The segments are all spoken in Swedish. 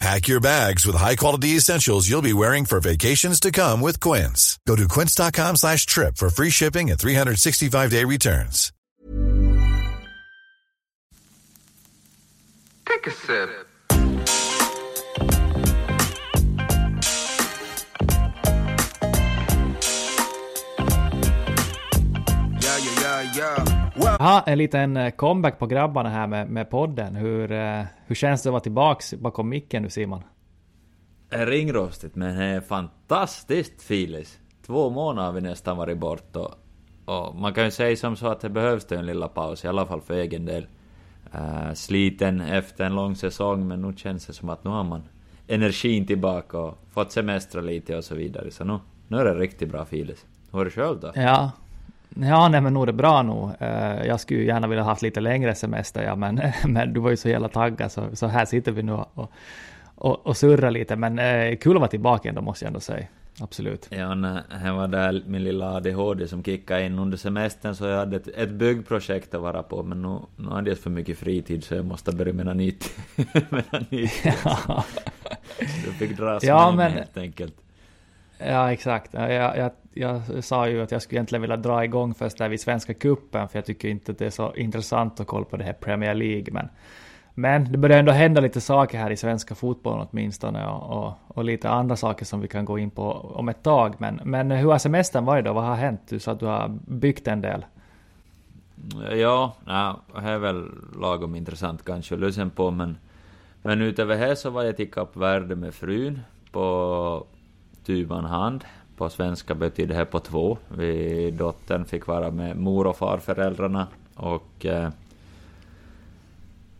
Pack your bags with high-quality essentials you'll be wearing for vacations to come with Quince. Go to quince.com slash trip for free shipping and 365-day returns. Take a sip. Yeah, yeah, yeah, yeah. Ja, en liten eh, comeback på grabbarna här med, med podden. Hur, eh, hur känns det att vara tillbaks bakom micken nu Simon? är ringrostigt men det är fantastiskt filis. Två månader har vi nästan varit bort och, och man kan ju säga som så att det behövs en lilla paus, i alla fall för egen del. Uh, sliten efter en lång säsong men nu känns det som att nu har man energin tillbaka och fått semestra lite och så vidare. Så nu, nu är det riktigt bra filis. Hur är det själv då? Ja, ja nej men nog är det bra nog. Eh, jag skulle gärna vilja haft lite längre semester ja, men, men du var ju så jävla taggad så, så här sitter vi nu och, och, och surrar lite. Men eh, kul att vara tillbaka ändå måste jag ändå säga. Absolut. Ja, när det var där min lilla ADHD som kickade in under semestern så jag hade ett, ett byggprojekt att vara på men nu, nu hade jag för mycket fritid så jag måste börja med något nytt. Ja. Du fick dras Ja, med men- helt enkelt. Ja, exakt. Ja, Jag, jag, jag sa ju att jag skulle egentligen vilja dra igång först där vid Svenska Cupen, för jag tycker inte att det är så intressant att kolla på det här Premier League. Men, men det börjar ändå hända lite saker här i svenska fotbollen åtminstone, och, och, och lite andra saker som vi kan gå in på om ett tag. Men, men hur har semestern varit då? Vad har hänt? Du sa att du har byggt en del. Ja, det är väl lagom intressant kanske att lyssna på men, men utöver det så var jag till Kap Verde med frun på tuvan hand. På svenska betyder det på två. Vi, dottern fick vara med mor och farföräldrarna och eh,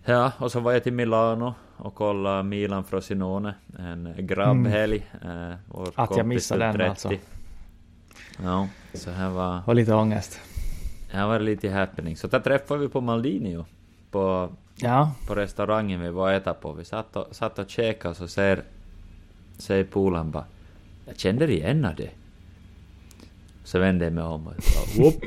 Ja, och så var jag till Milano och kollade Milan Frosinone, en grabbhelg. Eh, Mm. Att jag missade den 30. alltså. Ja, så här var... Och lite ångest. Här var det lite happening. Så där träffade vi på Maldinio. På, Ja, på restaurangen vi var och äta på. Vi satt och, satt och käkade och så säger, säger polaren bara Jag kände igen det. Så vände jag mig om och sa whoop.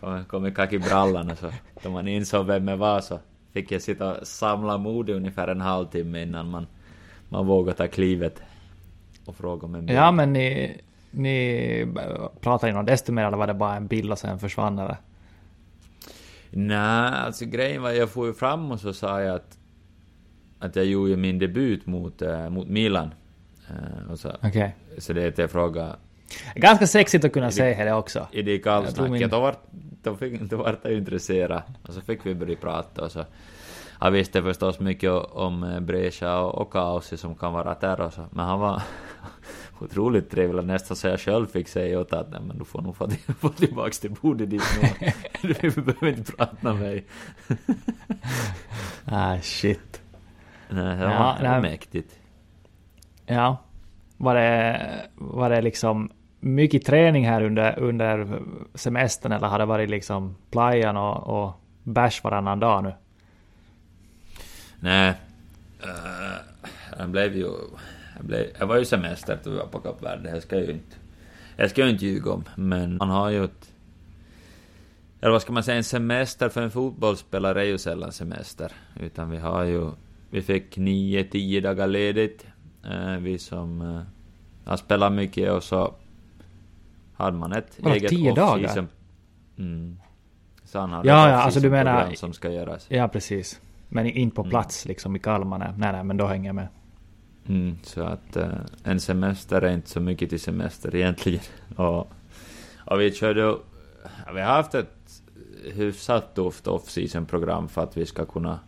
Kom, kom ikapp i brallan och så då man insåg vem jag var så fick jag sitta och samla mod i ungefär en halvtimme innan man, man vågade ta klivet och fråga om en bild. ja men ni, ni pratade ju något desto mer, eller var det bara en bild och sen försvann det? Nej, alltså grejen var jag får ju fram och så sa jag att, att jag gjorde min debut mot, äh, mot Milan. Och så, Okej. så det är frågade, Ganska sexigt att kunna säga det också. är det kallsnacket? min- Då vart då fick, då vart jag intresserad. Och så fick vi börja prata och så. Han visste förstås mycket om eh, Brescia och, och Kaosi som kan vara där och så. Men han var otroligt trevlig, nästan så jag själv fick säga åt att nej men du får nog få, få tillbaks till bordet dit nu. Du behöver inte prata med mig. Ah, shit. Nej, det Ja, var, var nej. mäktigt. Ja. Var det, var det liksom mycket träning här under, under semestern eller har det varit liksom playan och, och bärs varannan dag nu? Nej, uh, jag blev ju... Jag, blev, jag var ju semester då vi var på Kap Verde, det ska jag ju inte... Jag ska ju inte ljuga om, men man har ju ett... eller vad ska man säga, en semester för en fotbollsspelare är ju sällan semester. Utan vi har ju, vi fick nio, tio dagar ledigt. Eh, vi som eh, har spelat mycket och så hade man ett Vadå, eget tio dagar? Mm. Så han hade Ja, ja, alltså du menar- som ska göras. Ja, precis. Men inte på plats liksom i Kalmar. Nej, nej, men då hänger jag med. Mm, så att eh, en semester är inte så mycket till semester egentligen. Och, och vi körde ja, vi har haft ett hyfsat tufft off-season-program för att vi ska kunna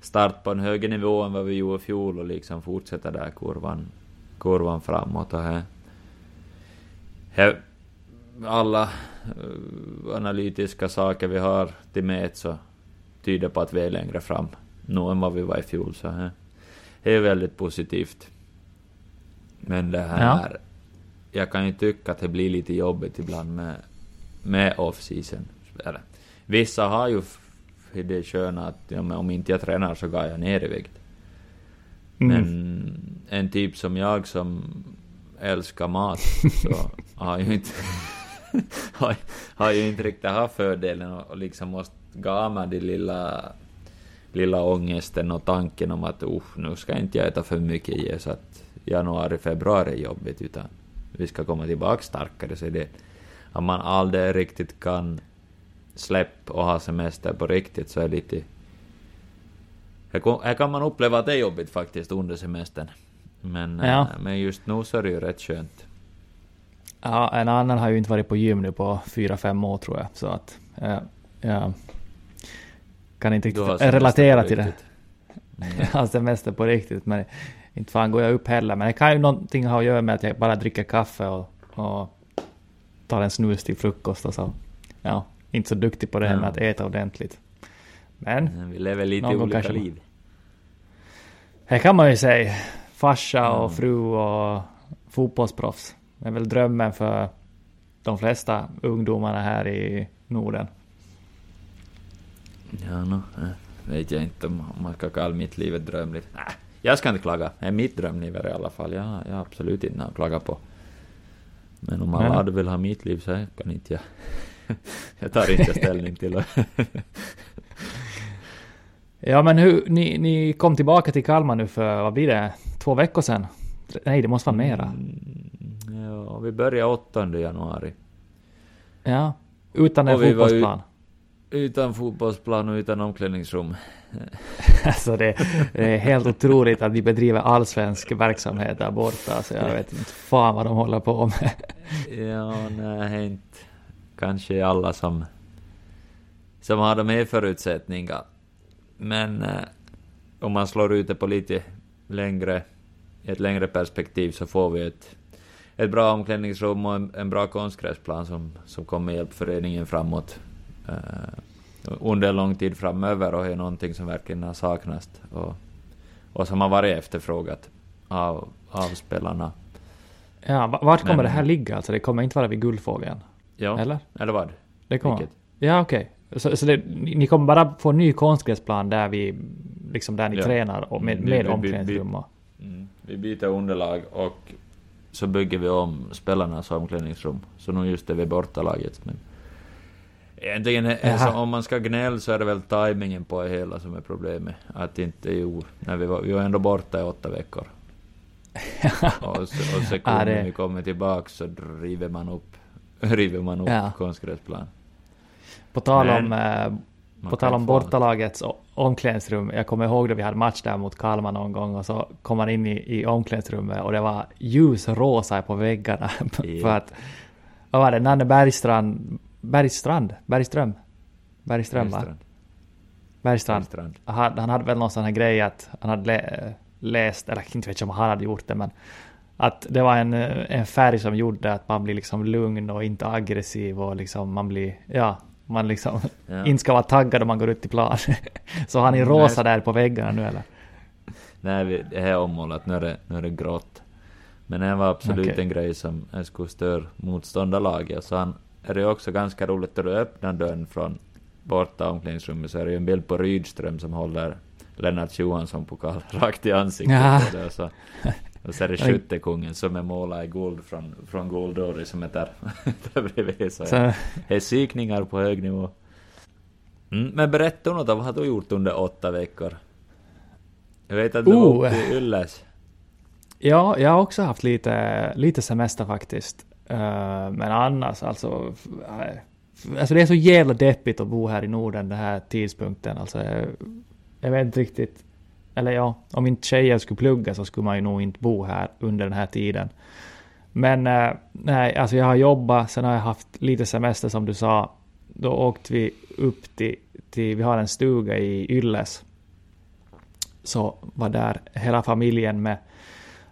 starta på en högre nivå än vad vi gjorde i fjol och liksom fortsätta där kurvan, kurvan framåt. Och här, här, alla eh, analytiska saker vi har till med så tyder på att vi är längre fram nu än vad vi var i fjol. Så här. Det är väldigt positivt. Men det här... Jag kan ju tycka att det blir lite jobbigt ibland med, med off-season. Vissa har ju det sköna att ja, men om inte jag tränar så går jag ner i vikt. Mm. Men en typ som jag som älskar mat så har ju inte... har, har ju inte riktigt haft fördelen och, och liksom måste gå med den lilla lilla ångesten och tanken om att usch, nu ska inte jag äta för mycket i så att januari, februari är jobbigt, utan vi ska komma tillbaka starkare. Så det att man aldrig riktigt kan släppa och ha semester på riktigt så är lite... Här kan man uppleva att det är jobbigt faktiskt under semestern. Men, Ja. eh, men just nu så är det ju rätt skönt. Ja, en annan har ju inte varit på gym nu på fyra fem år tror jag. Så att eh, jag kan inte riktigt relatera till det. Mm. Jag har semester på riktigt, men inte fan går jag upp heller. Men det kan ju någonting ha att göra med att jag bara dricker kaffe och, och tar en snus till frukost och så. Ja, inte så duktig på det här Ja. med att äta ordentligt. Men Vi lever lite olika kanske liv. här kan man ju säga farsa och Mm. fru och fotbollsproffs. Det är väl drömmen för de flesta ungdomarna här i Norden. Ja, no, vet jag inte om man ska kalla mitt liv ett drömliv. Nej, jag ska inte klaga. Det är mitt drömliv i alla fall. Jag, jag har absolut inte något att klaga på. Men om alla hade vill ha mitt liv så kan inte jag. jag tar inte ställning till det. Ja men hur, ni, ni kom tillbaka till Kalmar nu för, vad blir det, två veckor sedan? Nej det måste vara mera. Mm, ja, vi börjar 8 januari. Ja. Utan en Och fotbollsplan. Utan fotbollsplan och utan omklädningsrum. alltså det, det är helt otroligt att de bedriver allsvensk verksamhet där borta. Alltså jag vet inte fan vad de håller på med. Ja, nej, inte kanske alla som, som har de här förutsättningarna. Men eh, om man slår ut det på lite längre, ett längre perspektiv så får vi ett, ett bra omklädningsrum och en, en bra konstgräsplan som, som kommer hjälpa föreningen framåt eh, under lång tid framöver och är någonting som verkligen har saknats och, och som har varit efterfrågat av, av spelarna. Ja, va- vart kommer Men- det här ligga? Alltså det kommer inte vara vid Guldfågeln? Ja, Eller? eller vad? Det kommer Vilket? Ja okej. Så, så det, ni kommer bara få en ny konstgräsplan där vi, liksom där ni Ja. tränar och med, Mm, vi- med vi- vi- omklädningsrum och... Mm. Vi byter underlag och så bygger vi om spelarnas omklädningsrum. Så nu just är vi bortalaget. Men egentligen, är, Jaha. så om man ska gnälla så är det väl tajmingen på det hela som är problemet. Att inte, jo, när vi var, vi var ändå borta i åtta veckor. och, så, och sekunden Ja, det- vi kommer tillbaka så river man upp, river man upp Ja. konstgräsplan. På tal Men- om, eh, på tal om bortalagets omklädningsrum. Jag kommer ihåg då vi hade match där mot Kalmar någon gång och så kom man in i, i omklädningsrummet och det var ljusrosa på väggarna. Ja. för att, vad var det, Nanne Bergstrand, Bergstrand, Bergström? Bergström va? Bergstrand. Bergstrand. Bergstrand. Han, han hade väl någon sån här grej att han hade lä, läst, eller inte vet jag om han hade gjort det men att det var en, eh, en färg som gjorde att man blir liksom lugn och inte aggressiv och liksom man blir, ja, man liksom Ja. inte ska vara taggad om man går ut i plan. Så han är Mm, rosa nej. där på väggarna nu eller? Nej, det här är ommålat, nu är det, nu är det grått. Men det var absolut Okej. en grej som jag skulle störa motståndarlaget. Så han, är det också ganska roligt när du öppnar dörren från borta omklädningsrummet så är det ju en bild på Rydström som håller Lennart Johansson-pokal rakt i ansiktet. Ja. så, och så är det skyttekungen som är målad i guld från, från Goldori som är där, där bredvid. Så, det är psykningar på hög nivå. Mm, men berätta något, vad har du gjort under åtta veckor? Jag vet att du Oh. var uppe i Ylles. Ja, jag har också haft lite, lite semester faktiskt. Eh, men annars alltså, nej. alltså... det är så jävla deppigt att bo här i Norden den här tidpunkten. Alltså, jag, jag vet inte riktigt. Eller ja, om inte tjejer skulle plugga så skulle man ju nog inte bo här under den här tiden. Men eh, nej, alltså jag har jobbat, sen har jag haft lite semester som du sa. Då åkte vi upp till, till vi har en stuga i Ylles. Så var där hela familjen med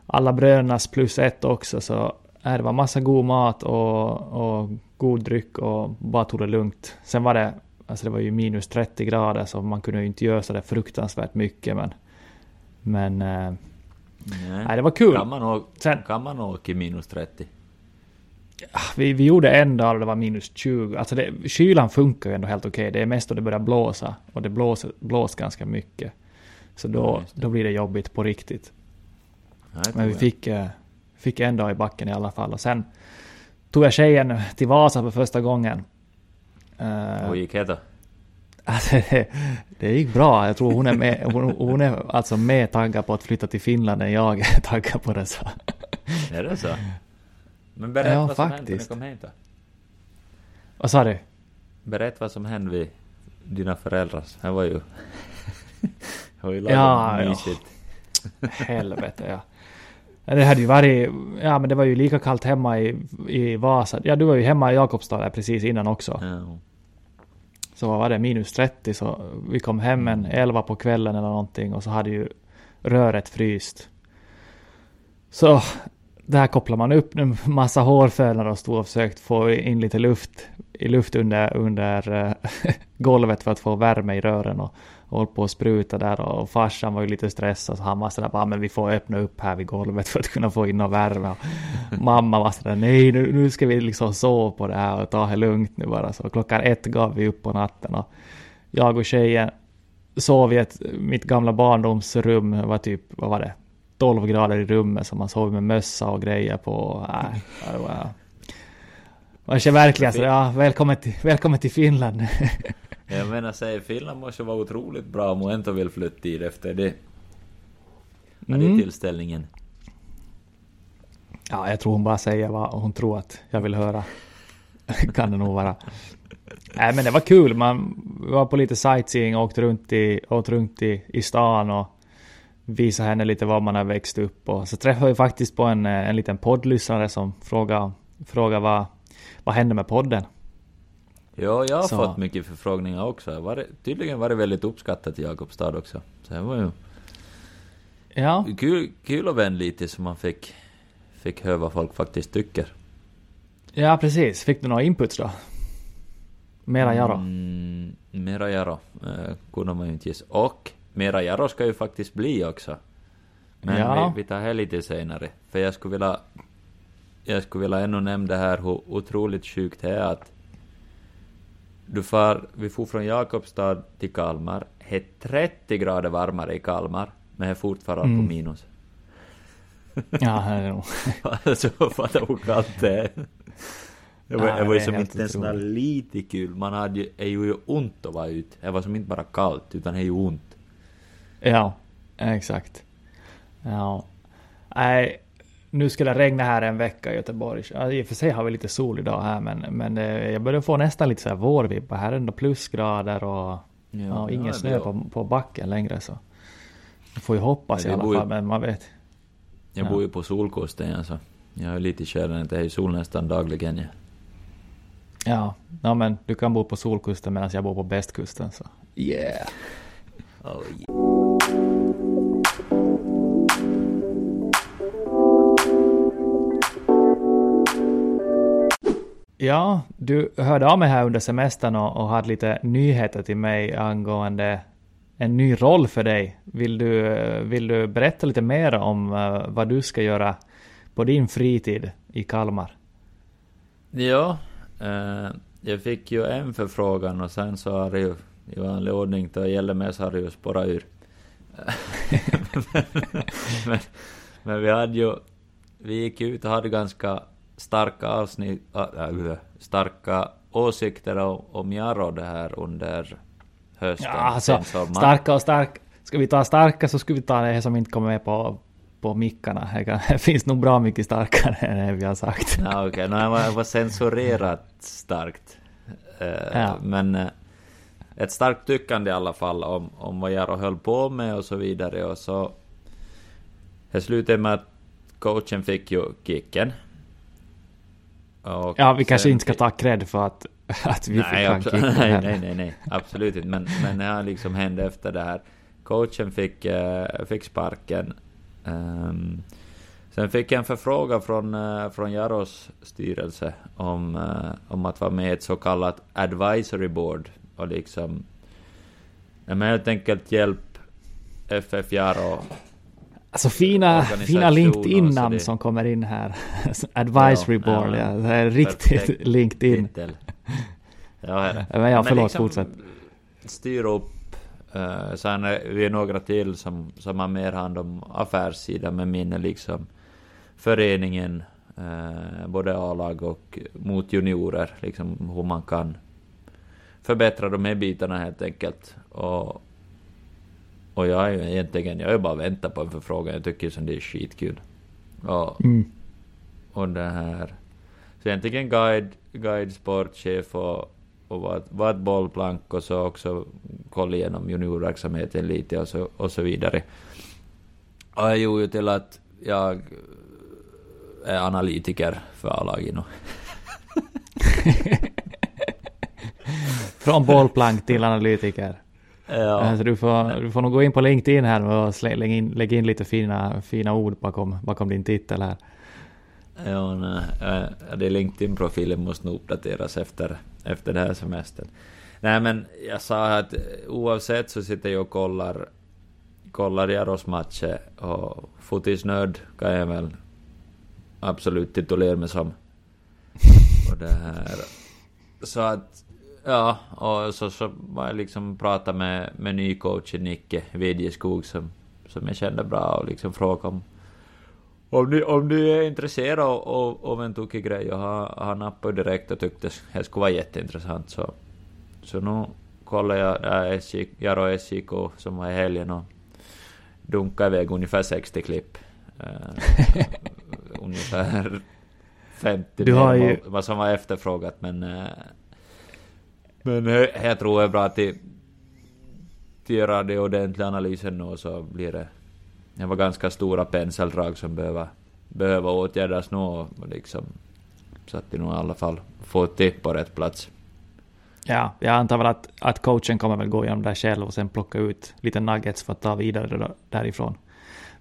alla brödernas plus ett också. Så eh, det var massa god mat och, och god dryck och bara tog det lugnt. Sen var det, alltså det var ju minus 30 grader så man kunde ju inte göra så där fruktansvärt mycket men men eh, nej, det var kul. Kan man, åka, Sen- kan man åka i minus 30? Vi, vi gjorde en dag och det var minus 20. Alltså det, kylan funkar ju ändå helt okej. Det är mest då det börjar blåsa. Och det blåser, blåser ganska mycket. Så Ja, då, det. då blir det jobbigt på riktigt. Nej, Men vi fick, eh, fick en dag i backen i alla fall. Och sen tog jag tjejen till Vasa för första gången. Eh, Hur gick det då? Alltså, det, det gick bra. Jag tror hon är, med, hon, hon är alltså mer taggad på att flytta till Finland än jag är taggad på det. Så. Är det så? Men berätta Ja, vad som hände när faktiskt. kom hem då. Vad sa du? Berätta vad som hände vid dina föräldrar. Det var ju... det var ju Ja, lagom ja. mysigt. Helvete ja. Det hade ju varit, ja men det var ju lika kallt hemma i, i Vasa. Ja du var ju hemma i Jakobstad precis innan också. Ja. Så vad var det, minus 30 så vi kom hem en 11 på kvällen eller någonting och så hade ju röret fryst. Så där kopplar man upp en massa hårfönare och stod och försökt få in lite luft i luft under, under eh, golvet för att få värme i rören och håll på att spruta där och farsan var ju lite stressad så han var sådär bara men vi får öppna upp här vid golvet för att kunna få in någon värme. Och mamma var sådär nej nu, nu ska vi liksom sova på det här och ta det lugnt nu bara så klockan ett gav vi upp på natten och jag och tjejen sov i ett, mitt gamla barndomsrum, det var typ, vad var det, 12 grader i rummet så man sov med mössa och grejer på. Det var, man känner verkligen så, ja, välkommen till, välkommen till Finland. Jag menar, säg Finland måste vara otroligt bra om hon ändå vill flytta dit efter det. Ja, det är Mm. tillställningen. Ja, jag tror hon bara säger vad hon tror att jag vill höra. kan det nog vara. Nej, men det var kul. Man var på lite sightseeing och åkte runt i, åkte runt i, i stan och visade henne lite var man har växt upp. Och så träffade vi faktiskt på en, en liten poddlyssnare som frågade, frågade vad, vad hände med podden. Ja, jag har Så. fått mycket förfrågningar också. Det var, tydligen var det väldigt uppskattat i Jakobstad också. Så det var ju Ja, kul, kul och vänligt så man fick, fick höra vad folk faktiskt tycker. ja precis. Fick du några inputs då? Mera ja då? Mm, mera Jaro eh, kunde man ju inte gissa. Och mera Jaro ska ju faktiskt bli också. Men Ja. vi, vi tar det lite senare. För jag skulle vilja... Jag skulle vilja ännu nämna det här hur otroligt sjukt det är att du far, vi for från Jakobstad till Kalmar. Det är 30 grader varmare i Kalmar, men det är fortfarande Mm. på minus. Ja, det är nog. alltså fatta hur kallt det är. Det var, Ja, det var det ju som inte ens lite kul. Man hade ju, är ju ont att vara ute. Det var som inte bara kallt, utan det är ju ont. Ja, exakt. Ja. Nej, nu ska det regna här en vecka i Göteborg. Ja, I och för sig har vi lite sol idag här, men, men eh, jag börjar få nästan lite så här. Här är ändå plusgrader och, ja, och ingen det snö på, på backen längre. Så. Jag får ju hoppas Nej, i alla fall, men man vet. Jag Ja. bor ju på Solkusten, alltså. Jag är lite kören, det är ju sol nästan dagligen. Ja. Ja, ja, men du kan bo på Solkusten medan jag bor på Bästkusten. Så. Yeah! Ja, du hörde av mig här under semestern och, och hade lite nyheter till mig angående en ny roll för dig. Vill du, vill du berätta lite mer om eh, vad du ska göra på din fritid i Kalmar? Ja, eh, jag fick ju en förfrågan och sen så har det ju i vanlig ordning då gäller med så har det ju spårat ur. men, men vi hade ju, vi gick ut och hade ganska starka avsnitt, äh, äh, starka åsikter om, Jaro det här under, hösten, Ja, alltså, starka och starka. Ska vi ta starka så skulle vi ta det som inte kommer med på, på mickarna. Det Det finns nog bra mycket starkare än det vi har sagt. Ja, okej, okay. det var, var censurerat starkt. Eh, Ja. Men eh, ett starkt tyckande i alla fall om, om vad Jaro höll på med och så vidare. Och så... Det slutade med att coachen fick ju kicken. Och Ja, vi kanske inte ska ta cred för att, att vi nej, fick abso- nej, nej, nej, nej, absolut inte. Men, men det här liksom hände efter det här. Coachen fick, eh, fick sparken. Ehm, sen fick jag en förfrågan från, eh, från Jaros styrelse om, eh, om att vara med i ett så kallat advisory board och liksom men helt enkelt hjälp FF Jaro Alltså fina, fina och så LinkedIn-namn som kommer in här. Advisory Ja, board, ja. Det är riktigt LinkedIn. titel. Ja. Men ja, förlåt, liksom fortsätt. Styr upp. Uh, sen är vi några till som, som har mer hand om affärssidan med min är liksom föreningen, eh, både A-lag och mot juniorer, liksom hur man kan förbättra de här bitarna helt enkelt. Och, och jag är ju egentligen, jag är bara väntat på en förfrågan, jag tycker som det är skitkul. Och, Mm. och det här. Så egentligen guide, guide sportchef och, och var, ett- var ett bollplank och så också kolla igenom juniorverksamheten lite och så, och så vidare. Och jag gjorde ju till att jag är analytiker för A-laget nu. Från bollplank till analytiker. Ja. Alltså du, får, du får nog gå in på LinkedIn här och lägga in, lägga in lite fina, fina ord bakom, bakom din titel här. Ja, nej, eh, det LinkedIn-profilen måste nog uppdateras efter, efter det här semestern. Nej, men jag sa att eh, oavsett så sitter jag och kollar, kollar Jaros matcher och fotisnörd kan jag väl absolut titulera mig som. Och det här... Så att... Ja, och så, så var jag liksom prata med, med ny coachen Nicke Vidjeskog som, som jag kände bra och liksom fråga om om du, om du är intresserad av, en tokig grej och har, har nappat direkt och tyckte det skulle vara jätteintressant så, så nu kollar jag där SJ, Jaro SJK som var i helgen och dunkade iväg ungefär 60 klipp. Eh, ungefär 50 Du har mer ju- vad som var efterfrågat men eh, men eh, jag tror det är bra till till göra det ordentliga analysen nu så blir det det var ganska stora penseldrag som behöver, behöver åtgärdas nu och liksom så att vi nog i alla fall får till på rätt plats. Ja, jag antar väl att, att coachen kommer väl gå igenom det själv och sen plocka ut lite nuggets för att ta vidare därifrån.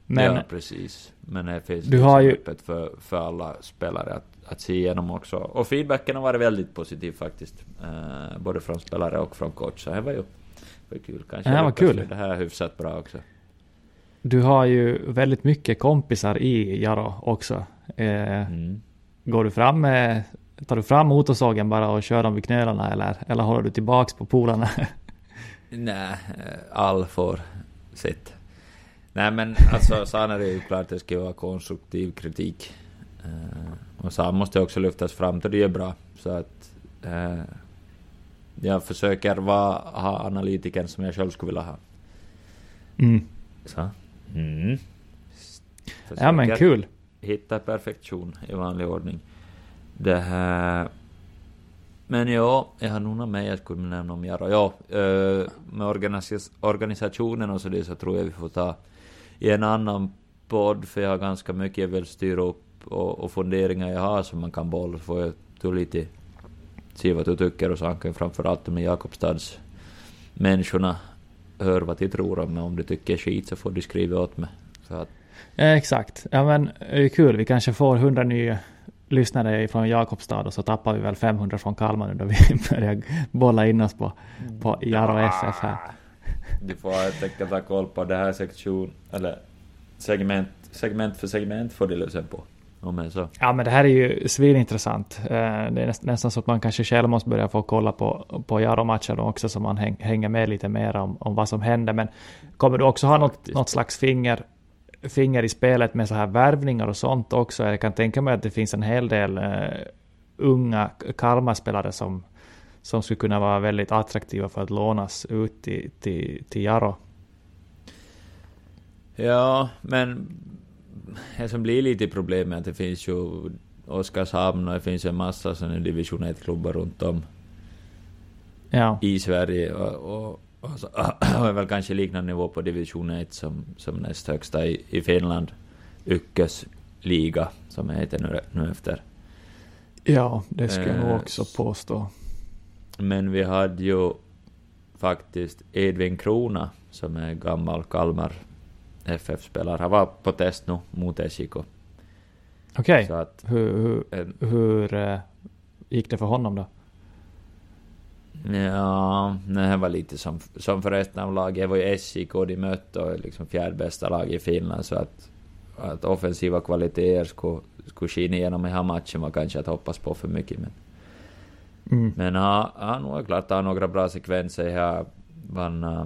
Men ja, precis. Men det finns Du liksom har ju- öppet för, för alla spelare att, att se igenom också. Och feedbacken har varit väldigt positiv faktiskt. Eh, både från spelare och från coach. Så det var ju var kul. Kanske Ja, vad lyckas kul. Det här hyfsat bra också. du har ju väldigt mycket kompisar i Jaro också. Eh, Mm. Går du fram med, tar du fram motorsågen bara och kör dem vid knölarna eller, eller håller du tillbaks på polarna? Nej, eh, all får sitt. Nej men alltså sen är det ju klart att det ska vara konstruktiv kritik. Eh, och sen måste också lyftas fram till det är bra. Så att eh, jag försöker vara, ha analytiken som jag själv skulle vilja ha. Mm. Så. Mm. Ja men kul. Hitta perfektion i vanlig ordning. Det här... Men ja, jag har nog något mer jag skulle nämna om Jaro. Ja, eh, med organis organisationen och så det så tror jag vi får ta i en annan podd, för jag har ganska mycket jag vill styra upp och, och funderingar jag har som man kan bolla, så får jag ta lite se vad du tycker och så framförallt med Jakobstads människorna hör vad de tror om mig. Om du tycker skit så får du skriva åt mig. Så att, Eh, exakt. Ja men det är kul. Vi kanske får 100 nya lyssnare från Jakobstad och så tappar vi väl 500 från Kalmar nu då vi börjar bolla in oss på, på Jaro FF här. Du får helt enkelt ha koll på det här sektion, eller segment, segment för segment får du lyssna på. Om så. Ja men det här är ju svinintressant. Eh, Det är näst- nästan så att man kanske själv måste börja få kolla på, på Jaro-matcher också så man häng, hänger med lite mer om, om vad som händer. Men kommer du också ha något, något slags finger, finger i spelet med så här värvningar och sånt också? Jag kan tänka mig att det finns en hel del eh, unga Kalmar-spelare som, som skulle kunna vara väldigt attraktiva för att lånas ut till, till, till Jaro. Ja, men det som blir lite problem är att det finns ju Oskarshamn och det finns en massa sådana division 1-klubbar runt om ja. i Sverige. Och, och, och, så, och väl kanske liknande nivå på division 1 som, som näst högsta i, i Finland. Ykkös liga, som det heter nu, nu efter. Ja, det skulle jag nog Eh, också påstå. Men vi hade ju faktiskt Edvin Krona, som är gammal Kalmar FF-spelare. Han var på test nu mot SJK. Okej, att hur, hur, eh, hur eh, gick det för honom då? Ja, nej, det var lite som, som för resten av laget. Det var ju SJK de mötte och liksom fjärde bästa lag i Finland, så att, att offensiva kvaliteter skulle, skulle skina igenom i den här matchen var kanske att hoppas på för mycket. Men, Mm. men han, han var klart har några bra sekvenser här. Han, uh,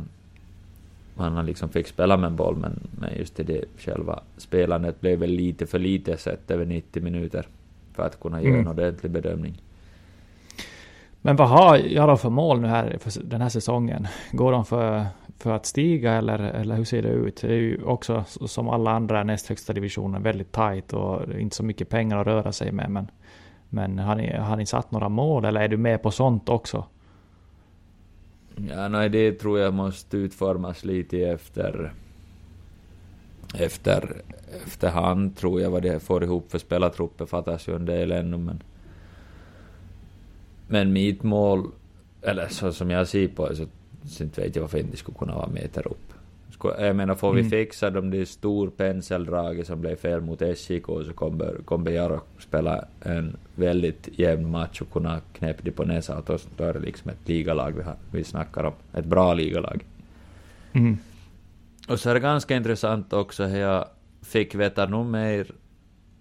han liksom fick spela med en boll, men, men just det själva spelandet blev väl lite för lite sett över 90 minuter för att kunna göra Mm. en ordentlig bedömning. Men vad har Jaro för mål nu här för den här säsongen? Går de för, för att stiga eller, eller hur ser det ut? Det är ju också som alla andra näst högsta divisioner väldigt tajt och inte så mycket pengar att röra sig med. Men, men har, ni, har ni satt några mål eller är du med på sånt också? Ja, nej, det tror jag måste utformas lite efter... Efter... Efterhand tror jag vad det får ihop för spelartrupper fattas ju en del ännu, men... Men mitt mål, eller så som jag ser på det, så, så inte vet jag varför inte skulle kunna vara meter upp. Jag menar, får vi Mm. fixa de där stor penseldraget som blev fel mot SJK så kommer, kommer Jaro spela en väldigt jämn match och kunna knäppa det på näsan och då, då är det liksom ett ligalag vi, har, vi snackar om. Ett bra ligalag. Mm. Och så är det ganska intressant också att jag fick veta nog mer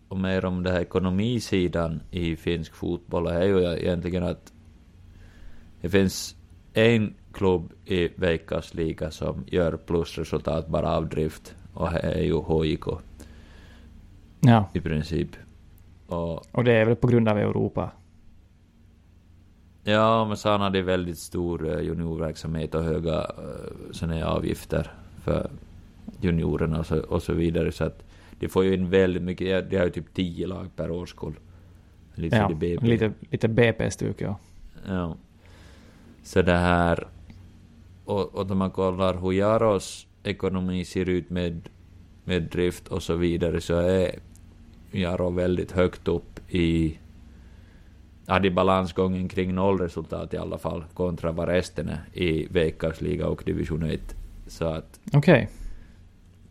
och mer om den här ekonomisidan i finsk fotboll. Och det är ju egentligen att det finns en klubb i Veikkaus liga som gör plusresultat bara av drift och det är ju HIK Ja, i princip. Och och det är väl på grund av Europa. ja, men så hade väldigt stor eh, juniorverksamhet och höga uh, såna avgifter för juniorerna och så, och så vidare. Så att de får ju in väldigt mycket, de har ju typ 10 lag per årskull. Lite Ja, BP. lite, lite BP-stuk ja. Ja. Så det här... Och, och när man kollar hur Jaros ekonomi ser ut med, med drift och så vidare så är Jaro väldigt högt upp i... Hade balansgången kring nollresultat i alla fall kontra vad resten är i Veikkausliga och division 1. Så att Okej.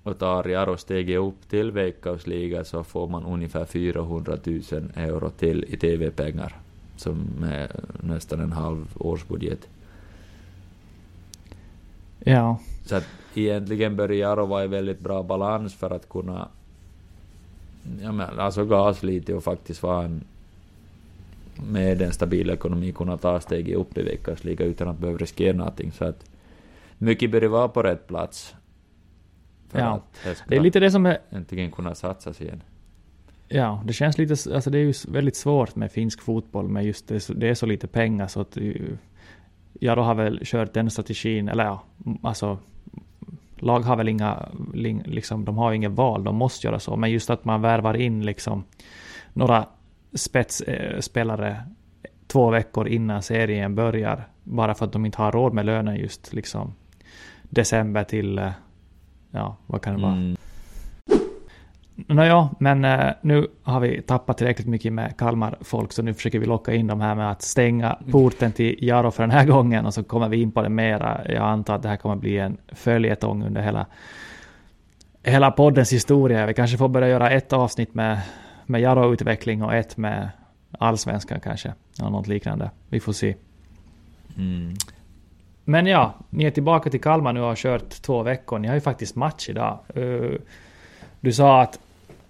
och tar Jaro steget upp till Veikkausliga så får man ungefär 400 000 euro till i TV-pengar. Som är nästan en halv årsbudget. Ja. Så att egentligen bör Jaro vara i väldigt bra balans för att kunna ja, men, alltså gas lite och faktiskt vara en med en stabil ekonomi kunna ta steget upp i Veikkausliga utan att behöva riskera någonting. Så att mycket bör vara på rätt plats. För Ja. att det är lite det som är... äntligen kunna satsas igen. Ja, det känns lite... Alltså det är ju väldigt svårt med finsk fotboll med just det, det är så lite pengar så att... Jag Jaro har väl kört den strategin, eller ja, alltså... Lag har väl inga, liksom, de har inget val, de måste göra så. Men just att man värvar in liksom några spetsspelare eh, två veckor innan serien börjar. Bara för att de inte har råd med lönen just liksom december till, eh, ja vad kan det vara? Mm. Nåja, men eh, nu har vi tappat tillräckligt mycket med Kalmar-folk så nu försöker vi locka in dem här med att stänga porten till Jaro för den här gången och så kommer vi in på det mera. Jag antar att det här kommer bli en följetong under hela, hela poddens historia. Vi kanske får börja göra ett avsnitt med, med Jaro-utveckling och ett med allsvenskan kanske. Eller något liknande. Vi får se. Mm. Men ja, ni är tillbaka till Kalmar nu och har kört två veckor. Ni har ju faktiskt match idag. Eh, Du sa att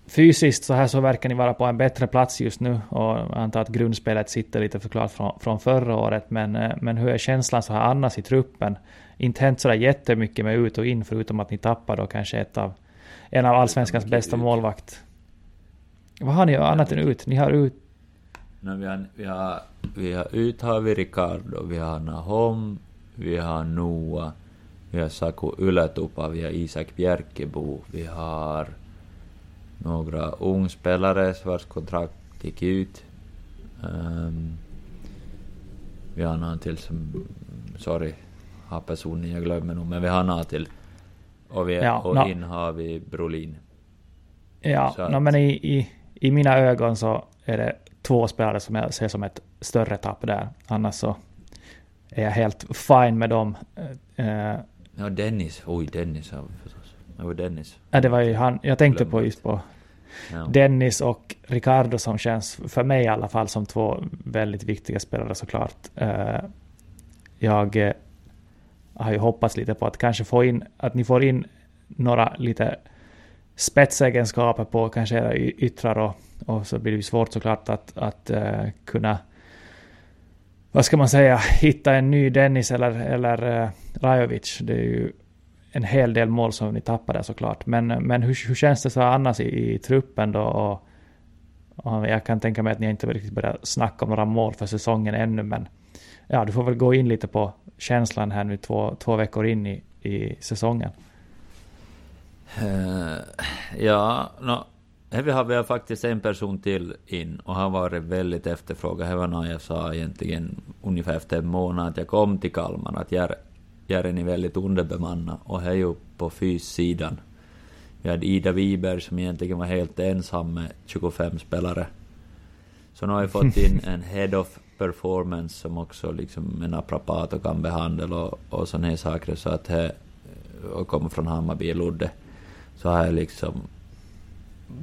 fysiskt så här så verkar ni vara på en bättre plats just nu och jag antar att grundspelet sitter lite förklarat från, från förra året. Men, eh, men hur är känslan så här annars i truppen? Inte hänt sådär jättemycket med ut och in förutom att ni tappar då kanske ett av en av allsvenskans bästa ut. målvakt. Vad har ni annat än ut? Ni har ut... No, vi, har, vi, har, vi har ut har vi Ricardo, vi har Nahom, vi har Noah, vi har Saku Ylätupa, vi har Isak Bjärkebo, vi har några ungspelare vars kontrakt gick ut. Um, vi har någon till som, sorry, har personen jag glömmer nog, men vi har någon till. Och, vi, Ja, och nå- in har vi Brolin. Ja, att- no, men i, i, i mina ögon så är det två spelare som jag ser som ett större tapp där. Annars så är jag helt fine med dem. Eh, Ja, Dennis. Oj, Dennis har förstås. Jo, Dennis. ja, det var ju han, jag tänkte på just på Ja. Dennis och Ricardo som känns, för mig i alla fall, som två väldigt viktiga spelare såklart. Eh, jag eh, har ju hoppats lite på att kanske få in, att ni får in några lite spetsegenskaper på kanske era yttrar och, och så blir det ju svårt såklart att, att eh, kunna vad ska man säga, hitta en ny Dennis eller, eller uh, Rajovic. Det är ju en hel del mål som ni tappade såklart. Men, men hur, hur känns det så annars i, i truppen då? Och, och jag kan tänka mig att ni inte riktigt börjat snacka om några mål för säsongen ännu, men ja, du får väl gå in lite på känslan här nu två, två veckor in i, i säsongen. Uh, ja, no, vi har, vi har faktiskt en person till in och har varit väldigt efterfrågad. Det var när jag sa egentligen ungefär efter en månad att jag kom till Kalmar att jag Jären är väldigt underbemannad och här är ju på fyssidan. Vi hade Ida Wiberg som egentligen var helt ensam med 25 spelare. Så nu har vi fått in en head of performance som också liksom en naprapat och kan behandla och, och sådana här saker så att det och kommer från Hammarby i Ludde så här är liksom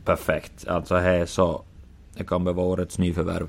perfekt. Alltså här är så, det kan vara årets nyförvärv.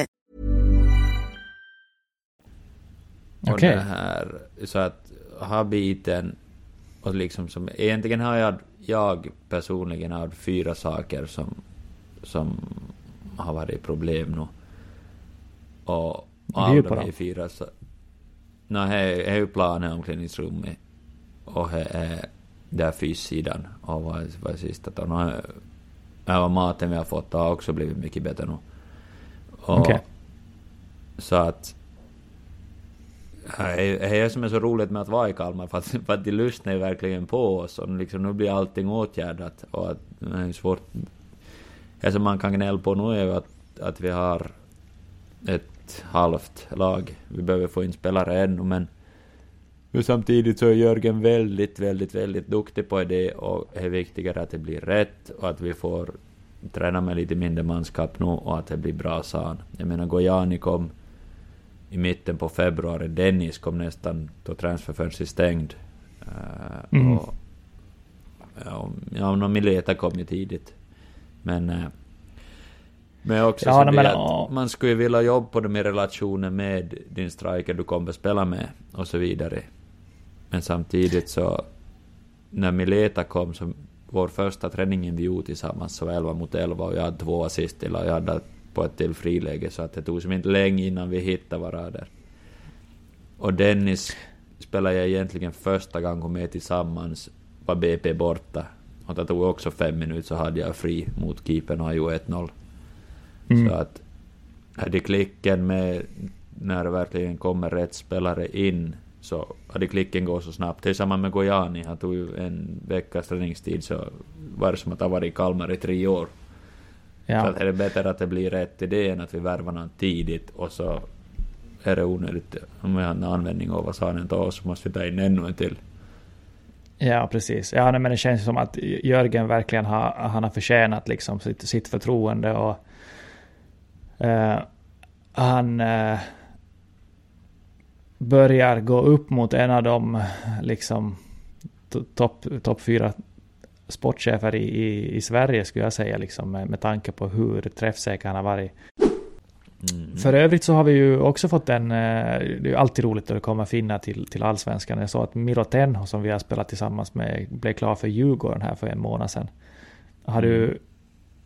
Och Okej. det här, så att ha biten, och liksom som, egentligen har jag, jag personligen har fyra saker som, som har varit problem nu. Och av Bjud på de här fyra så, nej, det är ju planen omklädningsrummet, och det är där fyssidan, och vad vad är sista? Nu, Ja, och maten vi har fått har också blivit mycket bättre nu. Och, Okej. Så att det är det är som är så roligt med att vara i Kalmar, för att, för att de lyssnar ju verkligen på oss och liksom, nu blir allting åtgärdat och att det är svårt... Det som man kan gnälla på nu är ju att, att vi har ett halvt lag. Vi behöver få in spelare ännu, men men samtidigt så är Jörgen väldigt, väldigt, väldigt duktig på det och det är viktigare att det blir rätt och att vi får träna med lite mindre manskap nu och att det blir bra, sa han. Jag menar, Gojani kom i mitten på februari, Dennis kom nästan då transferfönstret stängd. Uh, Mm. och, ja, och Mileta kom ju tidigt. Men... Uh, men också Ja, så men, att ja. man skulle vilja jobba på det med relationen med din striker du kommer spela med och så vidare. Men samtidigt så, när Mileta kom, så vår första träningen vi gjorde tillsammans så var 11 mot 11 och jag hade två assist till och jag hade på ett till friläge så att det tog som inte länge innan vi hittade varandra. Och Dennis spelade jag egentligen första gången med tillsammans, var BP borta. Och det tog också fem minuter så hade jag fri mot keepern och han gjorde 1-0. Mm. Så att hade klicken med när det verkligen kommer rätt spelare in så hade klicken gått så snabbt. Samma med Gojani, han tog ju en veckas träningstid så var det som att han varit i Kalmar i tre år. Ja. Så att är det bättre att det blir rätt idé än att vi värvar någon tidigt och så är det onödigt. Om vi har en användning av Vasanen till oss så måste vi ta in ännu en till. Ja, precis. Ja, men det känns som att Jörgen verkligen har, han har förtjänat liksom sitt, sitt förtroende och eh, han eh, börjar gå upp mot en av de liksom to- topp top fyra sportchefer i, i, i Sverige skulle jag säga liksom med, med tanke på hur träffsäker han har varit. Mm. För övrigt så har vi ju också fått en, eh, det är ju alltid roligt när det kommer finna till, till allsvenskan. Jag sa att Miro Tenho som vi har spelat tillsammans med blev klar för Djurgården här för en månad sedan. Har du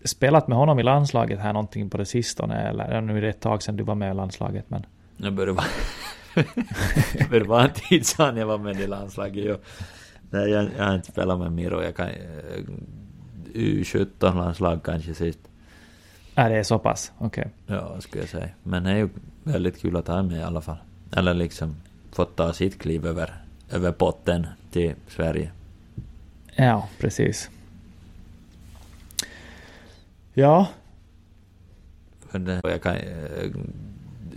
spelat med honom i landslaget här någonting på det sistone? Eller är det nu ett tag sedan du var med i landslaget? Men... Nu börjar det vara... det vara en tid sedan jag var med i landslaget. ju. Nej, jag, jag har inte spelat med Miro. Jag kan... eh, U17-landslag kanske sist. Nej, det är så pass? Okej. Ja, skulle jag säga. Men det är ju väldigt kul att ha med i alla fall. Eller liksom fått ta sitt kliv över, över potten till Sverige. Ja, precis. Ja, jag kan... eh,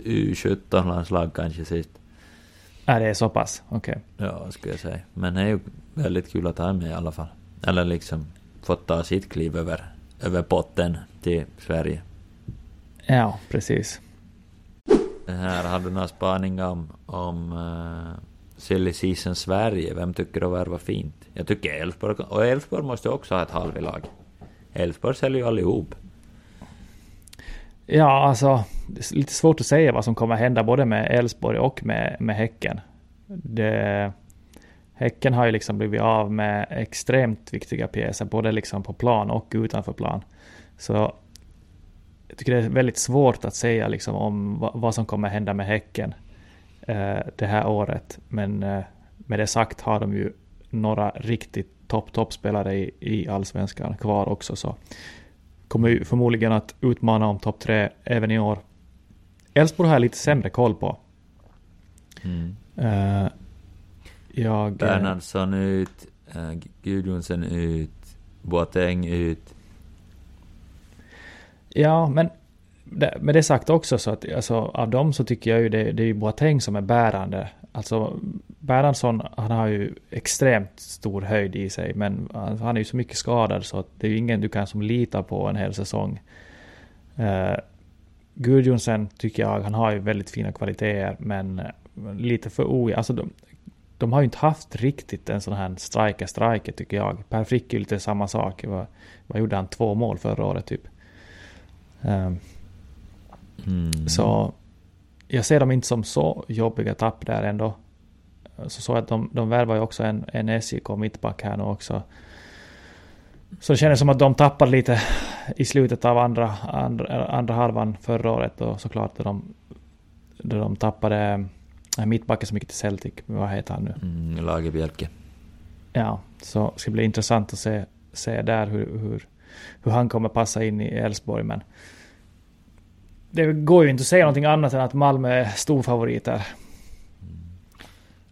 U17-landslag kanske sist. nej, det är så pass? Okej. Ja, skulle jag säga. Men det är ju väldigt kul att ha med i alla fall. Eller liksom fått ta sitt kliv över, över potten till Sverige. Ja, precis. Här, har du några spaningar om, om uh, Silly Season Sverige? Vem tycker att värva fint? Jag tycker Elfsborg, och Elfsborg måste också ha ett halvlag. Elfsborg säljer ju allihop. Ja, alltså det är lite svårt att säga vad som kommer hända både med Elfsborg och med, med Häcken. Det, häcken har ju liksom blivit av med extremt viktiga pjäser, både liksom på plan och utanför plan. Så jag tycker det är väldigt svårt att säga liksom om vad, som kommer hända med Häcken eh, det här året. Men eh, med det sagt har de ju några riktigt topp toppspelare i, i allsvenskan kvar också. Så kommer ju förmodligen att utmana om topp tre även i år. Elfsborg har jag lite sämre koll på. Mm. Eh, jag... Bernhardsson ut, Gudjonsen ut, Boateng ut. Ja, men det, med det sagt också så att alltså, av dem så tycker jag ju det, det är ju Boateng som är bärande. Alltså Bernhardsson, han har ju extremt stor höjd i sig, men han, han är ju så mycket skadad så att det är ju ingen du kan som litar på en hel säsong. Uh, Gudjonsen tycker jag, han har ju väldigt fina kvaliteter, men eh, lite för ojämn. Alltså de, de har ju inte haft riktigt en sån här striker-striker tycker jag. Per Frick är ju lite samma sak. Vad, gjorde han? Två mål förra året typ. Um, Mm. så jag ser dem inte som så jobbiga tapp där ändå. Så så att de, de värvar ju också en, en SJK mittback här nu också. Så det kändes som att de tappade lite i slutet av andra, andra, andra halvan förra året och såklart då de, då de tappade mittbacken så mycket till Celtic. Vad heter han nu? Mm, Lagerbjälke. Ja, så det ska bli intressant att se, se där hur, hur, hur han kommer passa in i Elfsborg. Men det går ju inte att säga någonting annat än att Malmö är storfavoriter.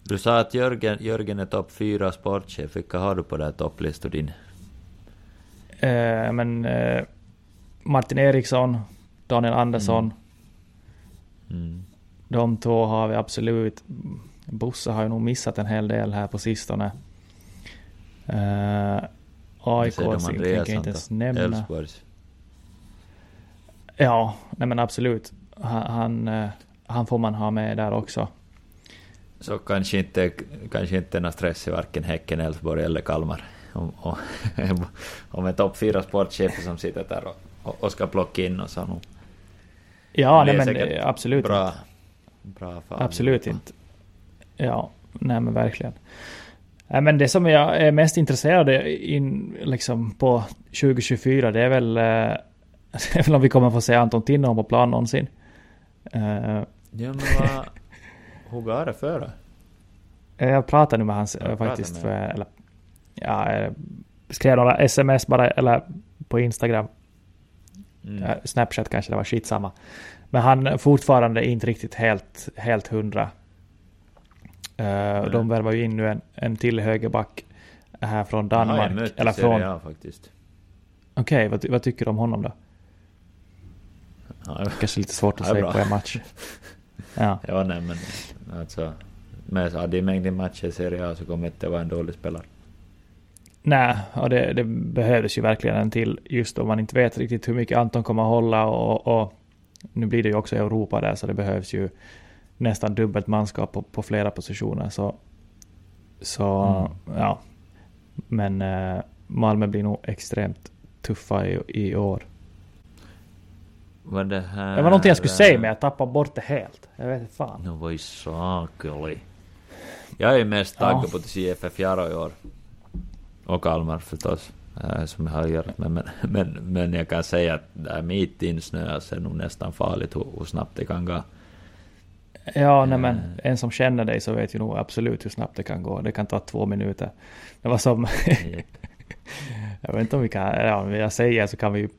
Du sa att Jörgen, Jörgen är topp fyra sportchef. Vilka har du på den topplistan din? Eh, men eh, Martin Eriksson, Daniel Andersson. Mm. De två har vi absolut. Bosse har ju nog missat en hel del här på sistone. Eh, AIK tänker jag inte ens nämna. Elfsborgs. Ja, nej men absolut. Han, han, eh, han får man ha med där också. Så kanske inte, kanske inte någon stress i varken Häcken, Elfsborg eller Kalmar. Om, om, om en topp fyra sportchefer som sitter där och, och ska plocka in oss. Nog. Ja, är nej men absolut Bra, inte. Bra för Absolut inte. Ja, nej men verkligen. Nej, men det som jag är mest intresserad in, liksom på 2024 det är väl, eh, väl om vi kommer få se Anton Tinnerholm på plan någonsin. Eh, Ja men vad... Hur går det för då? Jag pratade nu med hans Ja, eh, faktiskt med för, eller, ja, eh, skrev några sms bara, eller på Instagram. Mm. Eh, Snapchat kanske det var skitsamma. Men han fortfarande inte riktigt helt, helt hundra. Uh, de värvar ju in nu en, en till högerback här från Danmark. mött eller i Serie från... A faktiskt. Okej, vad, ty- vad tycker du om honom då? Ja, Kanske lite svårt att Ja, säga bra. på en match. Ja, ja nej men alltså. Med hade mängden matcher i Serie A så kommer inte vara en dålig spelare. nej, och det, det behövdes ju verkligen en till just om man inte vet riktigt hur mycket Anton kommer att hålla och, och nu blir det ju också Europa där så det behövs ju nästan dubbelt manskap på, på flera positioner så, så Mm. ja. Men eh, Malmö blir nog extremt tuffa i, i år. Vad det här... Det var någonting jag skulle säga men jag tappade bort det helt. Jag vet inte fan. No voi saakeli. Jag är mest Ja. taggad på att se FF Jaro i år. Och Kalmar förstås. Eh, Som jag har gjort. Men, men, men, men jag kan säga att det här mitt insnöa så är nog nästan farligt hur, hur snabbt det kan gå. Ja, nej men Eh. en som känner dig så vet ju nog absolut hur snabbt det kan gå. Det kan ta två minuter. Det var som... jag vet inte om vi kan... Ja, om jag säger så kan vi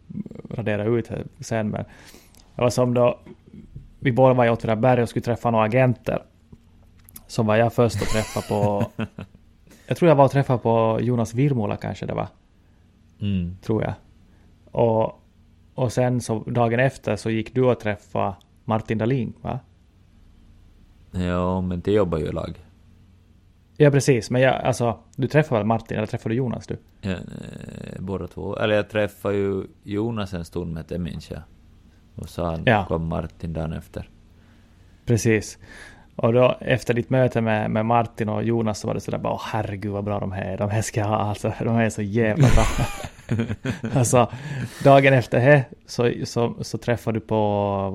radera ut det sen men... Det var som då... Vi båda var i Åtvidaberg och skulle träffa några agenter. Så var jag först att träffa på... jag tror jag var och träffade på Jonas Virmola kanske det var. Mm. Tror jag. Och, och sen så dagen efter så gick du och träffade Martin Dahlin va? Ja, men det jobbar ju i lag. Ja precis, men jag, alltså, du träffade väl Martin eller träffade du Jonas du? Ja, eh, båda två. Eller jag träffade ju Jonas en stund med det minns jag. Och sen Ja. kom Martin dagen efter. Precis. Och då efter ditt möte med, med Martin och Jonas så var det sådär bara åh herregud vad bra de här är. De här ska jag ha alltså. De här är så jävla bra. alltså dagen efter det så, så, så träffade du på,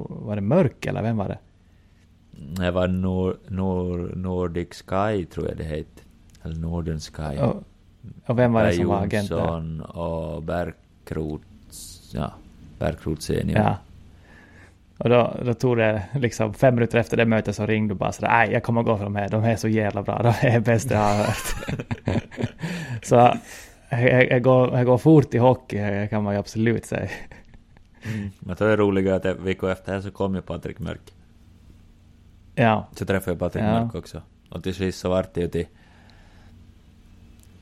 var det Mörk eller vem var det? Det var Nor, Nor, Nordic Sky tror jag det hette. Eller Northern Sky. Och, och vem var det som var agent? Jonsson och Bärkrots, ja, Bärkrot senior. Ja. Och då, då tog det liksom fem minuter efter det mötet så ringde du bara sådär nej jag kommer gå för de här, de här är så jävla bra, de är bäst jag har hört. så jag, jag, går, jag går fort i hockey kan man ju absolut säga. Mm. Men det är roligare att vecka efter så kom ju Patrik Mörk. Ja, Så träffade jag Patrik Ja. Mörk också. Och till sist så vart det ju till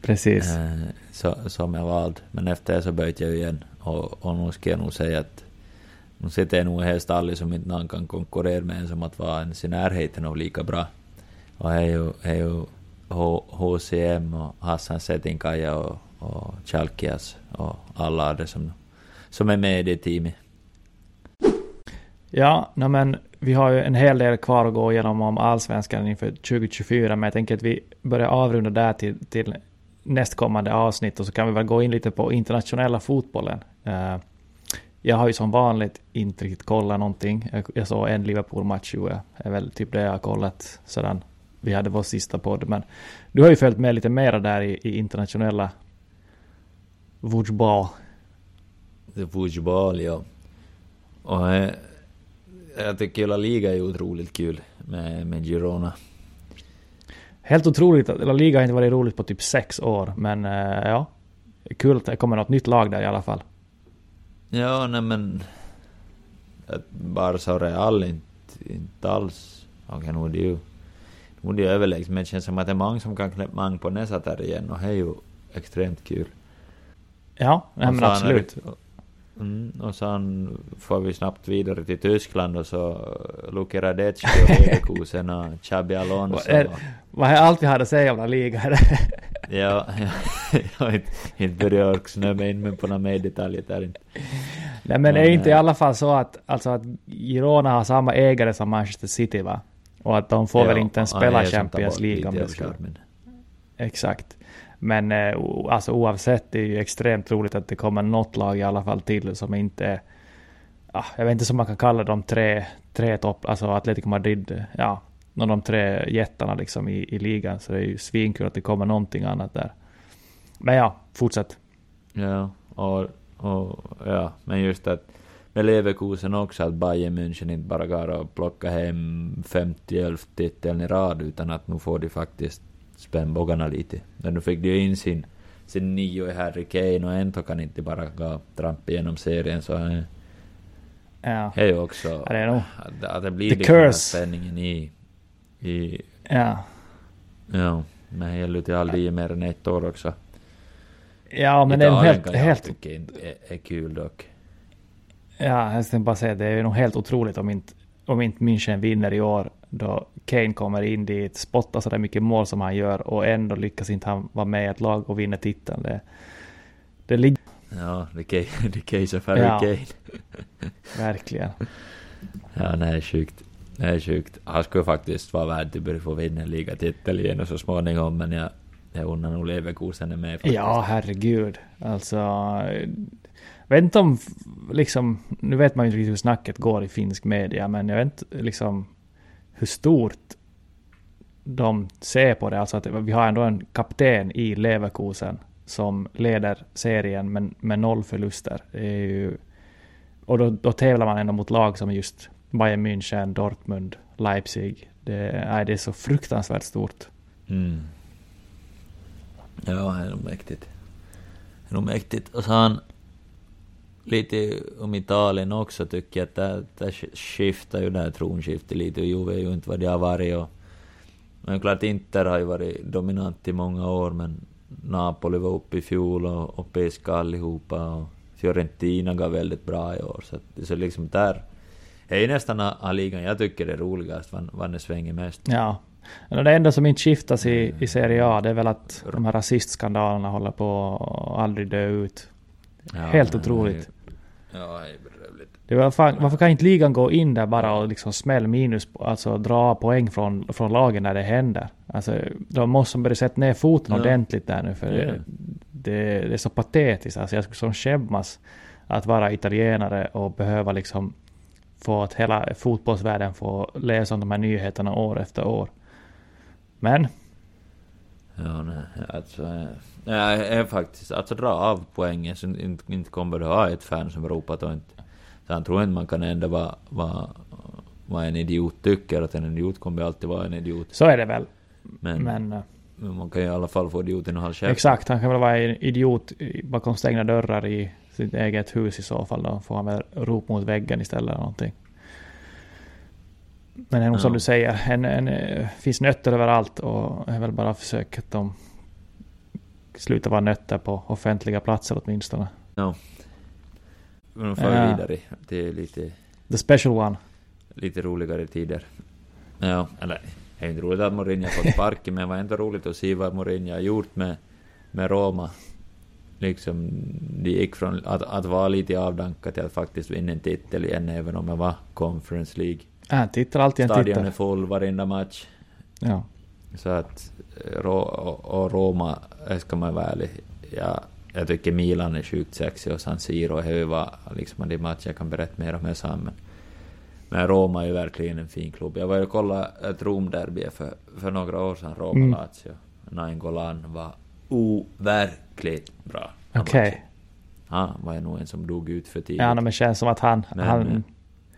precis. eh, så, som jag vald. Men efter det så bytte jag igen. Och, och nu ska jag nog säga att hon sitter nog i ett stall som inte någon kan konkurrera med en som att vara ens i närheten av lika bra. Och det är ju, det är ju H- HCM och Hassan Setinkaja och, och Chalkias och alla andra som, som är med i det teamet. Ja, no, men vi har ju en hel del kvar att gå igenom om allsvenskan inför 2024, men jag tänker att vi börjar avrunda där till, till nästkommande avsnitt och så kan vi väl gå in lite på internationella fotbollen. Uh, jag har ju som vanligt inte riktigt kollat någonting. Jag, jag såg en Liverpool-match, det är väl typ det jag har kollat sedan vi hade vår sista podd. Men du har ju följt med lite mera där i, i internationella är fotboll, ja. Och eh, jag tycker hela liga är otroligt kul med, med Girona. Helt otroligt, att La Liga har inte varit roligt på typ sex år, men eh, ja. Kul att det kommer något nytt lag där i alla fall. Ja, nej men... Att Barca och Real inte, inte alls... Okej, nu är det ju... Nu är det ju överlägset, men det känns som att det är många som kan knäppa mang på näsa där igen och det är ju extremt kul. Ja, nej, men absolut. Mm, och sen får vi snabbt vidare till Tyskland och så Luki Radecki och Leverkusen och Xabi Alonso. Vad är- allt vi hade att säga om La Liga? Ja, ja, jag har inte, inte börjat in mig på några mer detaljer där inte. nej, men är Men, inte i eh, alla fall så att, alltså att Girona har samma ägare som Manchester City va? Och att de får väl inte ens ja, spela är Champions League om det charmen. Exakt. Men eh, alltså oavsett, det är ju extremt roligt att det kommer något lag i alla fall till som inte är... Ah, jag vet inte som man kan kalla de tre, tre topp, alltså Atletico Madrid, ja, någon av de tre jättarna liksom i, i ligan. Så det är ju svinkul att det kommer någonting annat där. Men ja, fortsätt. Ja, och, och ja, men just att med Leverkusen också att Bayern München inte bara går och plockar hem 50 titeln i rad utan att nu får de faktiskt spänn bågarna lite. Men nu fick de ju in sin, sin nio i Harry Kane och ändå kan inte bara gå trampa igenom serien så eh, Ja, det är ju också ja det är nog... att, att det blir The curse. spänningen i, i Ja. ja, men det gäller ju till all i mer än ett år också. Ja, men det är Italien helt, kan jag helt tycka inte är, är kul dock. Ja, jag tänkte bara säga det är nog helt otroligt om inte, om inte München vinner i år då Kane kommer in dit, spottar sådär mycket mål som han gör och ändå lyckas inte han vara med i ett lag och vinna titeln. Det, det ligger... Ja, ca- the case of Harry Ja. Kane. Verkligen. Ja, det är sjukt. Det är sjukt. Han skulle faktiskt vara värd typ att börja få vinna en ligatitel igen och så småningom, men jag, jag undrar nog Leverkusen är med faktiskt. Ja, herregud. Alltså... jag vet inte om, liksom, nu vet man ju inte riktigt hur snacket går i finsk media, men jag vet inte liksom hur stort de ser på det. Alltså att vi har ändå en kapten i Leverkusen som leder serien med, med noll förluster. Det är ju, och då, då tävlar man ändå mot lag som just Bayern München, Dortmund, Leipzig. Det, nej, det är så fruktansvärt stort. Mm. Ja, det är nog mäktigt. Det är nog mäktigt. Och så lite om Italien också tycker jag att det, det skiftar ju det här tronskiftet lite och Juve är ju inte vad det har varit och men klart Inter har ju varit dominant i många år men Napoli var uppe i fjol och, och Pesca allihopa och Fiorentina gav väldigt bra i år så att så liksom där är ju nästan av ligan jag tycker det är roligast, vad det svänger mest. Ja. Det enda som inte skiftas i, i Serie A det är väl att de här rasistskandalerna håller på att aldrig dö ut. Ja, Helt otroligt. Ja, det är. Det var fan, varför kan inte ligan gå in där bara och liksom smäll minus, alltså dra poäng från, från lagen när det händer? Alltså, de måste börja sätta ner foten Ja. ordentligt där nu för det, det, det är så patetiskt. Alltså jag skulle som skämmas att vara italienare och behöva liksom få att hela fotbollsvärlden får läsa om de här nyheterna år efter år. Men, Ja, nej, alltså... Nej, jag är faktiskt... Alltså dra av poängen så inte, inte kommer du ha ett fan som ropar och inte... Så han tror inte man kan ändå vara... vara vad en idiot tycker, att en idiot kommer alltid vara en idiot. så är det väl. Men, Men, eh, men man kan ju i alla fall få idioten att hålla käften. exakt, han kan väl vara en idiot bakom stängda dörrar i sitt eget hus i så fall. Då får han väl rop mot väggen istället eller någonting. Men det är nog som Ja. du säger, en, en, eh, finns nötter överallt och är väl bara försök att de slutar vara nötter på offentliga platser åtminstone. Ja. Men de får Ja. vi vidare till lite, The special one. lite roligare tider. Ja, eller det är inte roligt att Mourinho fått sparken, men det var ändå roligt att se vad Mourinho har gjort med, med Roma. Liksom, det gick från att, att vara lite avdankat till att faktiskt vinna en titel igen, även om det var Conference League. Han tittar alltid Stadion är titel. full varenda match. Ja. Så att, och, och Roma, ska man vara ärlig, ja, jag tycker Milan är sjukt sexig och San Siro är var liksom de matcher jag kan berätta mer om det sen. Men, men Roma är ju verkligen en fin klubb. Jag var ju och kollade ett Rom-derby för, för några år sedan, Roma-Lazio. Nainggolan var overkligt bra. Okej. Han var nog en som dog ut för tidigt. Ja, men det känns som att han, Men, han,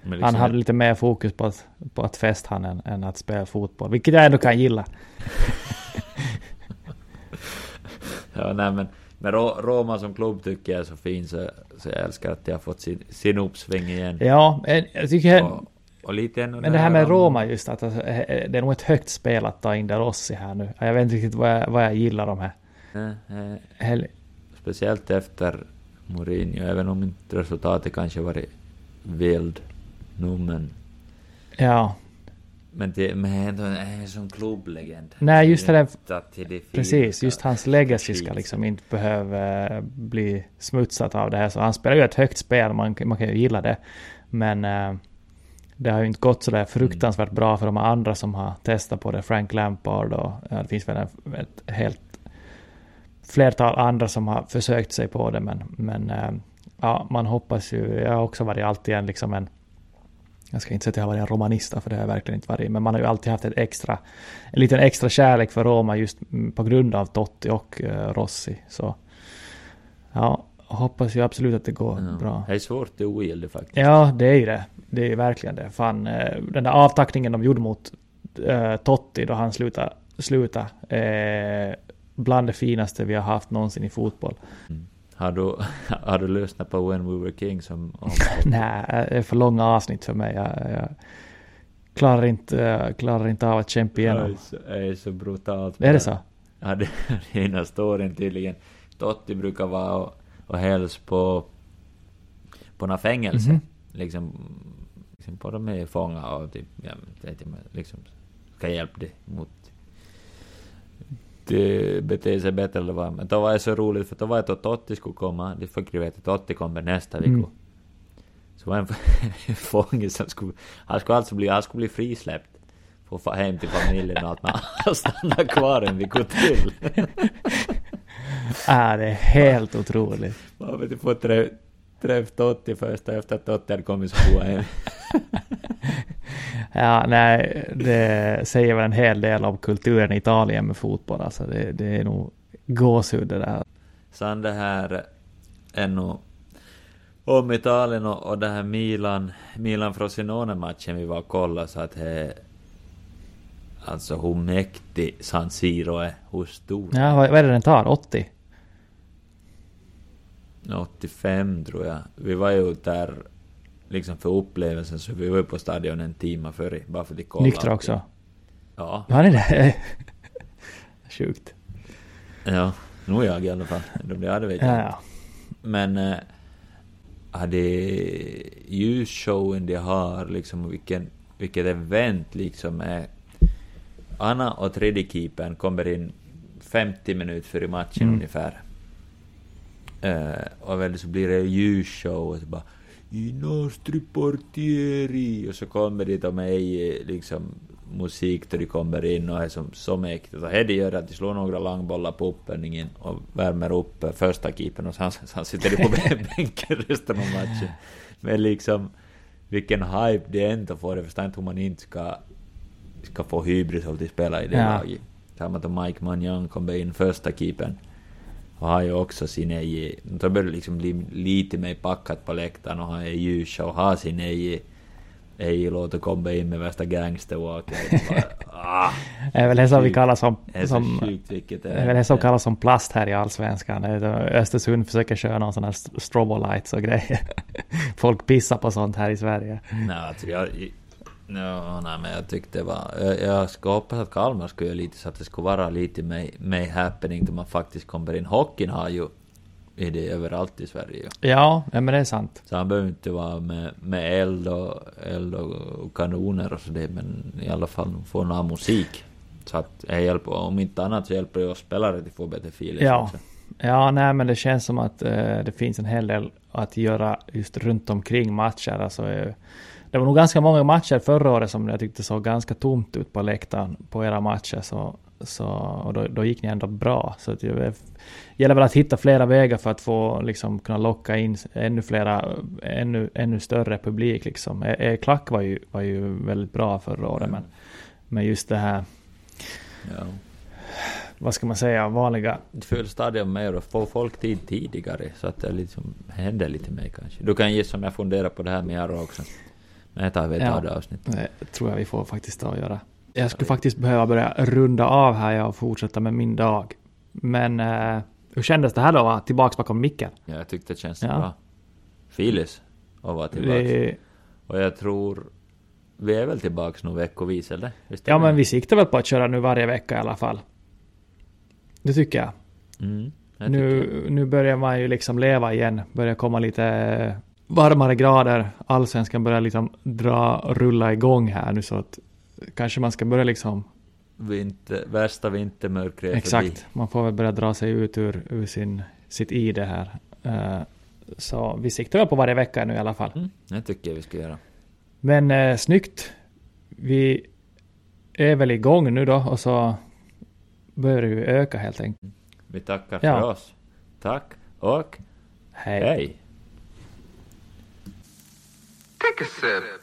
men liksom han hade lite mer fokus på att, på att festa han än, än att spela fotboll. Vilket jag ändå kan gilla. Ja, nej men, men Ro- Roma som klubb tycker jag är så fin så, så jag älskar att de har fått sin, sin uppsving igen. Ja, eh, jag tycker... Och, och lite Men det här med om- Roma just att alltså, eh, det är nog ett högt spel att ta in De Rossi här nu. Jag vet inte riktigt vad jag, vad jag gillar de här. Eh, eh, Hel- Speciellt efter Mourinho, även om inte resultatet kanske varit vild nu men... Ja, Men, det, men ändå är som klubblegend. Nej, just det där- precis. Just hans legacy ska liksom inte behöva eh, bli smutsat av det här. Så han spelar ju ett högt spel, man, man kan ju gilla det. Men eh, det har ju inte gått sådär fruktansvärt bra för de andra som har testat på det. Frank Lampard och ja, det finns väl en, ett helt flertal andra som har försökt sig på det. Men, men eh, ja, man hoppas ju. Jag har också varit alltid en liksom en jag ska inte säga att jag har varit en romanista för det har jag verkligen inte varit. Men man har ju alltid haft ett extra, en liten extra kärlek för Roma just på grund av Totti och eh, Rossi. Så ja, hoppas ju absolut att det går Ja. bra. Det är svårt att ogilla faktiskt. Ja, det är ju det. Det är ju verkligen det. Fan, eh, den där avtackningen de gjorde mot eh, Totti då han slutade, slutade eh, bland det finaste vi har haft någonsin i fotboll. Har, du, har du lyssnat på When We Were Kings om... om Nej, det är för långa avsnitt för mig. Jag, jag klarar, inte, klarar inte av att kämpa igenom. det är så brutalt. Är det så? Ja, det är ena storyn tydligen. Totti brukar vara och, och hälsa på, på några fängelse. Mhm. liksom, liksom på dem är fånga och typ, vet jag, liksom, ska hjälpa dig mot det beter sig bättre eller vad. Men då var det så roligt för då var det att Totti skulle komma, det fick ju veta att Totti kommer nästa vecka. Mm. Så var det en fånge som skulle, han skulle alltså bli, han skulle bli frisläppt. Få hem till familjen och allt, men han stannade kvar en vecka till. Är det är helt otroligt. Man vet inte, få träff, Totti först efter att Totti hade kommit så hem. Ja, nej, det säger väl en hel del om kulturen i Italien med fotboll. Alltså det, det är nog gåshud det där. Sen det här ännu om Italien och, och det här Milan, Milan Frosinone-matchen vi var och kollade så att det Alltså hur mäktig San Siro är, hur stor. Ja, vad, vad är det den tar? 80? 85 tror jag. Vi var ju där liksom för upplevelsen så vi var ju på stadion en timme före bara för att kolla. Nyktra också? Ja. Var ni det? Sjukt. Ja, nog jag i alla fall. De hade vet jag Ja, ja. Men äh, hade ljusshowen de har liksom vilken, vilket event liksom är Anna och tredje keepern kommer in 50 minuter före matchen Mm. ungefär. Eh, och väl så blir det ljusshow och så bara I nostri portieri och så kommer de och med i liksom musik då de kommer in och är som så mäktigt. Och det gör att de slår några långbollar på uppvärmningen och värmer upp eh, första keepern och sen, sen sitter de på bänken resten av matchen. Men liksom vilken hype det ändå får, jag förstår inte hur man inte ska, ska få hybris av att spela i det Ja. laget. Samma som Mike Manjan kommer in första keepern och har ju också sin egen... Då börjar det liksom bli lite mer packat på läktaren och har ljusa och har sin egen... Egen låt att komma in med värsta gangsterwalken. ah, Det är väl det som vi kallar som... det som sjukt vilket det det är väl det som kallas som plast här i Allsvenskan. Det Östersund försöker köra någon sån här st- strobolights och grejer. Folk pissar på sånt här i Sverige. Nej, alltså jag... No, nej, men jag tyckte det var... Jag, jag ska hoppas att Kalmar skulle göra lite så att det skulle vara lite mer, mer happening då man faktiskt kommer in. Hockeyn har ju... Är det överallt i Sverige. Ja, men det är sant. Så han behöver inte vara med, med eld, och, eld och kanoner och sådär, men i alla fall få någon musik. Så att hjälper, om inte annat så hjälper det oss spelare att få bättre feeling Ja. också. Ja, nej, men det känns som att eh, det finns en hel del att göra just runt omkring matcher. Alltså, eh, det var nog ganska många matcher förra året som jag tyckte såg ganska tomt ut på läktaren på era matcher. Så, så, och då, då gick ni ändå bra. Så det gäller väl att hitta flera vägar för att få liksom, kunna locka in ännu flera, ännu, ännu större publik. Liksom. Eh, eh, Klack var ju, var ju väldigt bra förra året, men, men just det här, Ja. vad ska man säga, vanliga Fyll stadion mer och få folk tid tidigare så att det liksom händer lite mer kanske. Du kan ge som jag funderar på det här med Jarro också. Men det tar vi ett Ja. avsnitt. Det tror jag vi får faktiskt ta och göra. Jag skulle faktiskt behöva börja runda av här och fortsätta med min dag. Men eh, hur kändes det här då, att vara tillbaks bakom micken? Ja, jag tyckte det känns Ja. bra. Filis att vara tillbaka. Det, Och jag tror... Vi är väl tillbaks några veckovis eller? Visst ja, men vi siktar väl på att köra nu varje vecka i alla fall. Det tycker jag. Mm, jag tycker Nu, nu börjar man ju liksom leva igen. Börjar komma lite varmare grader. Allsvenskan börjar liksom dra, rulla igång här nu så att kanske man ska börja liksom Vinter, värsta vintermörkret Exakt, förbi. man får väl börja dra sig ut ur, ur sin, sitt id här. Eh, så vi siktar väl på varje vecka nu i alla fall. Mm, det tycker jag vi ska göra. Men uh, snyggt. Vi är väl igång nu då och så börjar det ju öka helt enkelt. Vi tackar Ja. för oss. Tack och Hej. hej. Take a sip.